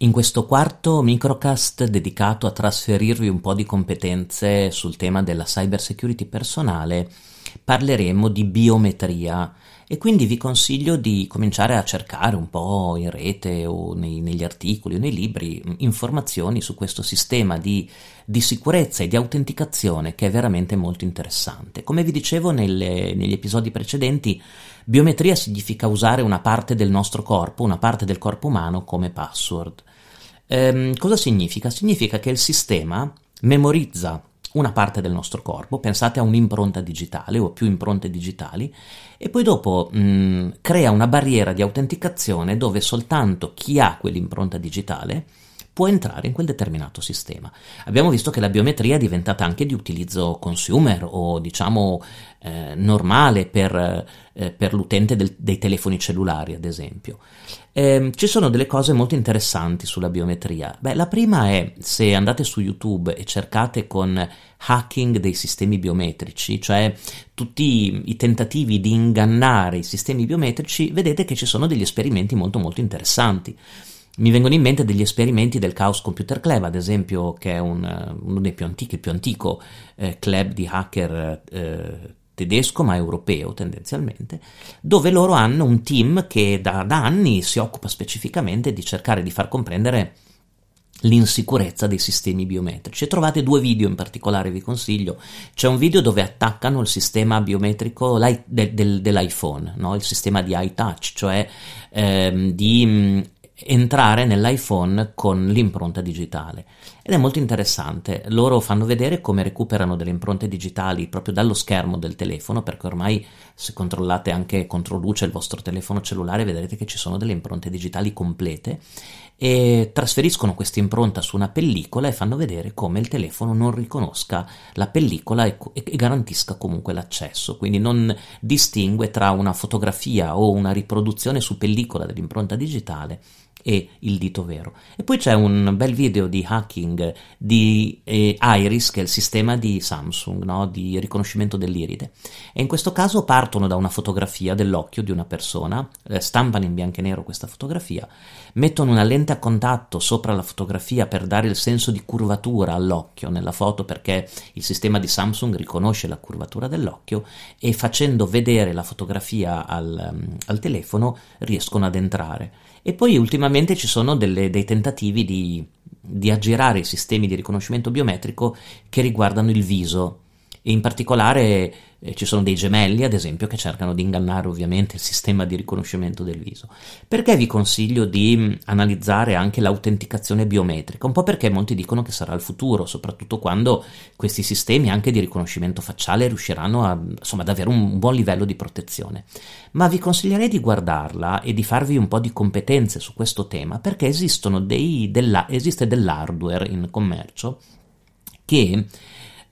In questo quarto microcast dedicato a trasferirvi un po' di competenze sul tema della cyber security personale, parleremo di biometria e quindi vi consiglio di cominciare a cercare un po' in rete o nei, negli articoli o nei libri informazioni su questo sistema di, di, sicurezza e di autenticazione che è veramente molto interessante. Come vi dicevo nelle, negli episodi precedenti, biometria significa usare una parte del nostro corpo, una parte del corpo umano come password. Ehm, cosa significa? Significa che il sistema memorizza una parte del nostro corpo, pensate a un'impronta digitale o più impronte digitali, e poi dopo mh, crea una barriera di autenticazione dove soltanto chi ha quell'impronta digitale può entrare in quel determinato sistema. Abbiamo visto che la biometria è diventata anche di utilizzo consumer o diciamo eh, normale per, eh, per l'utente del, dei telefoni cellulari, ad esempio. Eh, ci sono delle cose molto interessanti sulla biometria. Beh, la prima è se andate su YouTube e cercate con hacking dei sistemi biometrici, cioè tutti i tentativi di ingannare i sistemi biometrici, vedete che ci sono degli esperimenti molto molto interessanti. Mi vengono in mente degli esperimenti del Chaos Computer Club, ad esempio, che è un, uno dei più antichi, il più antico eh, club di hacker eh, tedesco, ma europeo tendenzialmente, dove loro hanno un team che da, da anni si occupa specificamente di cercare di far comprendere l'insicurezza dei sistemi biometrici. E trovate due video in particolare, vi consiglio. C'è un video dove attaccano il sistema biometrico del, del, dell'iPhone, no? il sistema di iTouch, cioè ehm, di entrare nell'iPhone con l'impronta digitale ed è molto interessante. Loro fanno vedere come recuperano delle impronte digitali proprio dallo schermo del telefono, perché ormai se controllate anche contro luce il vostro telefono cellulare vedrete che ci sono delle impronte digitali complete e trasferiscono questa impronta su una pellicola e fanno vedere come il telefono non riconosca la pellicola e, e, garantisca comunque l'accesso, quindi non distingue tra una fotografia o una riproduzione su pellicola dell'impronta digitale e il dito vero. E poi c'è un bel video di hacking di eh, Iris, che è il sistema di Samsung no? di riconoscimento dell'iride. E in questo caso partono da una fotografia dell'occhio di una persona, eh, stampano in bianco e nero questa fotografia, mettono una lente a contatto sopra la fotografia per dare il senso di curvatura all'occhio nella foto perché il sistema di Samsung riconosce la curvatura dell'occhio e facendo vedere la fotografia al, al telefono riescono ad entrare. E poi ultimamente ci sono delle, dei tentativi di, di aggirare i sistemi di riconoscimento biometrico che riguardano il viso e in particolare eh, ci sono dei gemelli, ad esempio, che cercano di ingannare ovviamente il sistema di riconoscimento del viso. Perché vi consiglio di mm, analizzare anche l'autenticazione biometrica? Un po' perché molti dicono che sarà il futuro, soprattutto quando questi sistemi anche di riconoscimento facciale riusciranno a, insomma, ad avere un buon livello di protezione. Ma vi consiglierei di guardarla e di farvi un po' di competenze su questo tema, perché dei, della, esiste dell'hardware in commercio che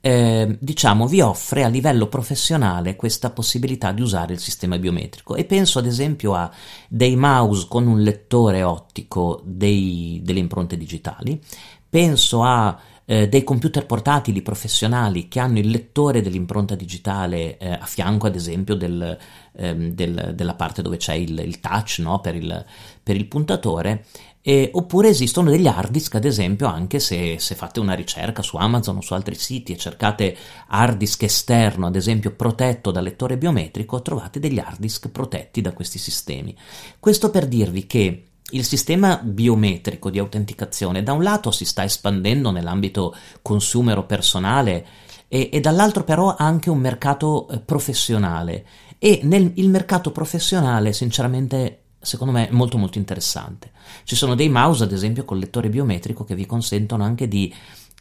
eh, diciamo, vi offre a livello professionale questa possibilità di usare il sistema biometrico e penso ad esempio a dei mouse con un lettore ottico dei, delle impronte digitali, penso a eh, dei computer portatili professionali che hanno il lettore dell'impronta digitale eh, a fianco ad esempio del, ehm, del, della parte dove c'è il, il touch no? per, il, per il puntatore eh, oppure esistono degli hard disk, ad esempio, anche se, se, fate una ricerca su Amazon o su altri siti e cercate hard disk esterno, ad esempio protetto dal lettore biometrico, trovate degli hard disk protetti da questi sistemi. Questo per dirvi che il sistema biometrico di autenticazione da un lato si sta espandendo nell'ambito consumer personale e, e dall'altro però ha anche un mercato eh, professionale e nel mercato professionale sinceramente secondo me molto molto interessante. Ci sono dei mouse, ad esempio, col lettore biometrico che vi consentono anche di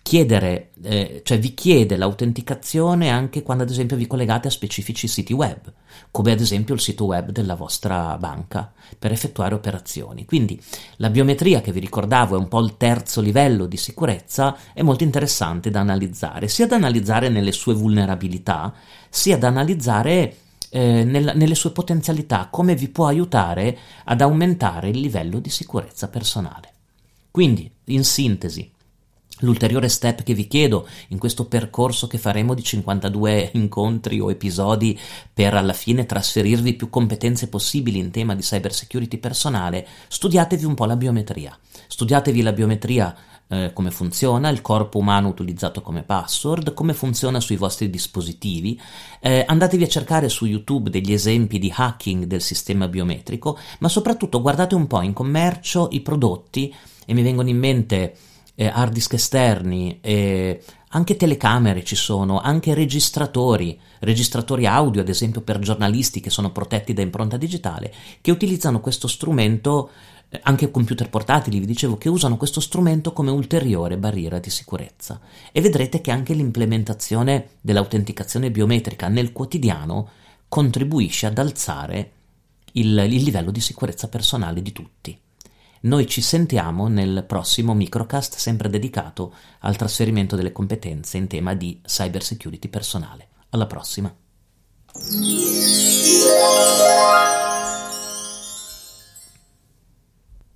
chiedere, eh, cioè vi chiede l'autenticazione anche quando ad esempio vi collegate a specifici siti web, come ad esempio il sito web della vostra banca per effettuare operazioni. Quindi la biometria che vi ricordavo è un po' il terzo livello di sicurezza, è molto interessante da analizzare, sia da analizzare nelle sue vulnerabilità, sia da analizzare eh, nella, nelle sue potenzialità, come vi può aiutare ad aumentare il livello di sicurezza personale. Quindi, in sintesi, L'ulteriore step che vi chiedo in questo percorso che faremo di 52 incontri o episodi per alla fine trasferirvi più competenze possibili in tema di cyber security personale, studiatevi un po' la biometria. Studiatevi la biometria eh, come funziona, il corpo umano utilizzato come password, come funziona sui vostri dispositivi. Eh, andatevi a cercare su YouTube degli esempi di hacking del sistema biometrico, ma soprattutto guardate un po' in commercio i prodotti e mi vengono in mente eh, hard disk esterni, eh, anche telecamere ci sono, anche registratori, registratori audio ad esempio per giornalisti che sono protetti da impronta digitale, che utilizzano questo strumento, anche computer portatili, vi dicevo, che usano questo strumento come ulteriore barriera di sicurezza. E vedrete che anche l'implementazione dell'autenticazione biometrica nel quotidiano contribuisce ad alzare il, il livello di sicurezza personale di tutti. Noi ci sentiamo nel prossimo microcast sempre dedicato al trasferimento delle competenze in tema di cyber security personale. Alla prossima!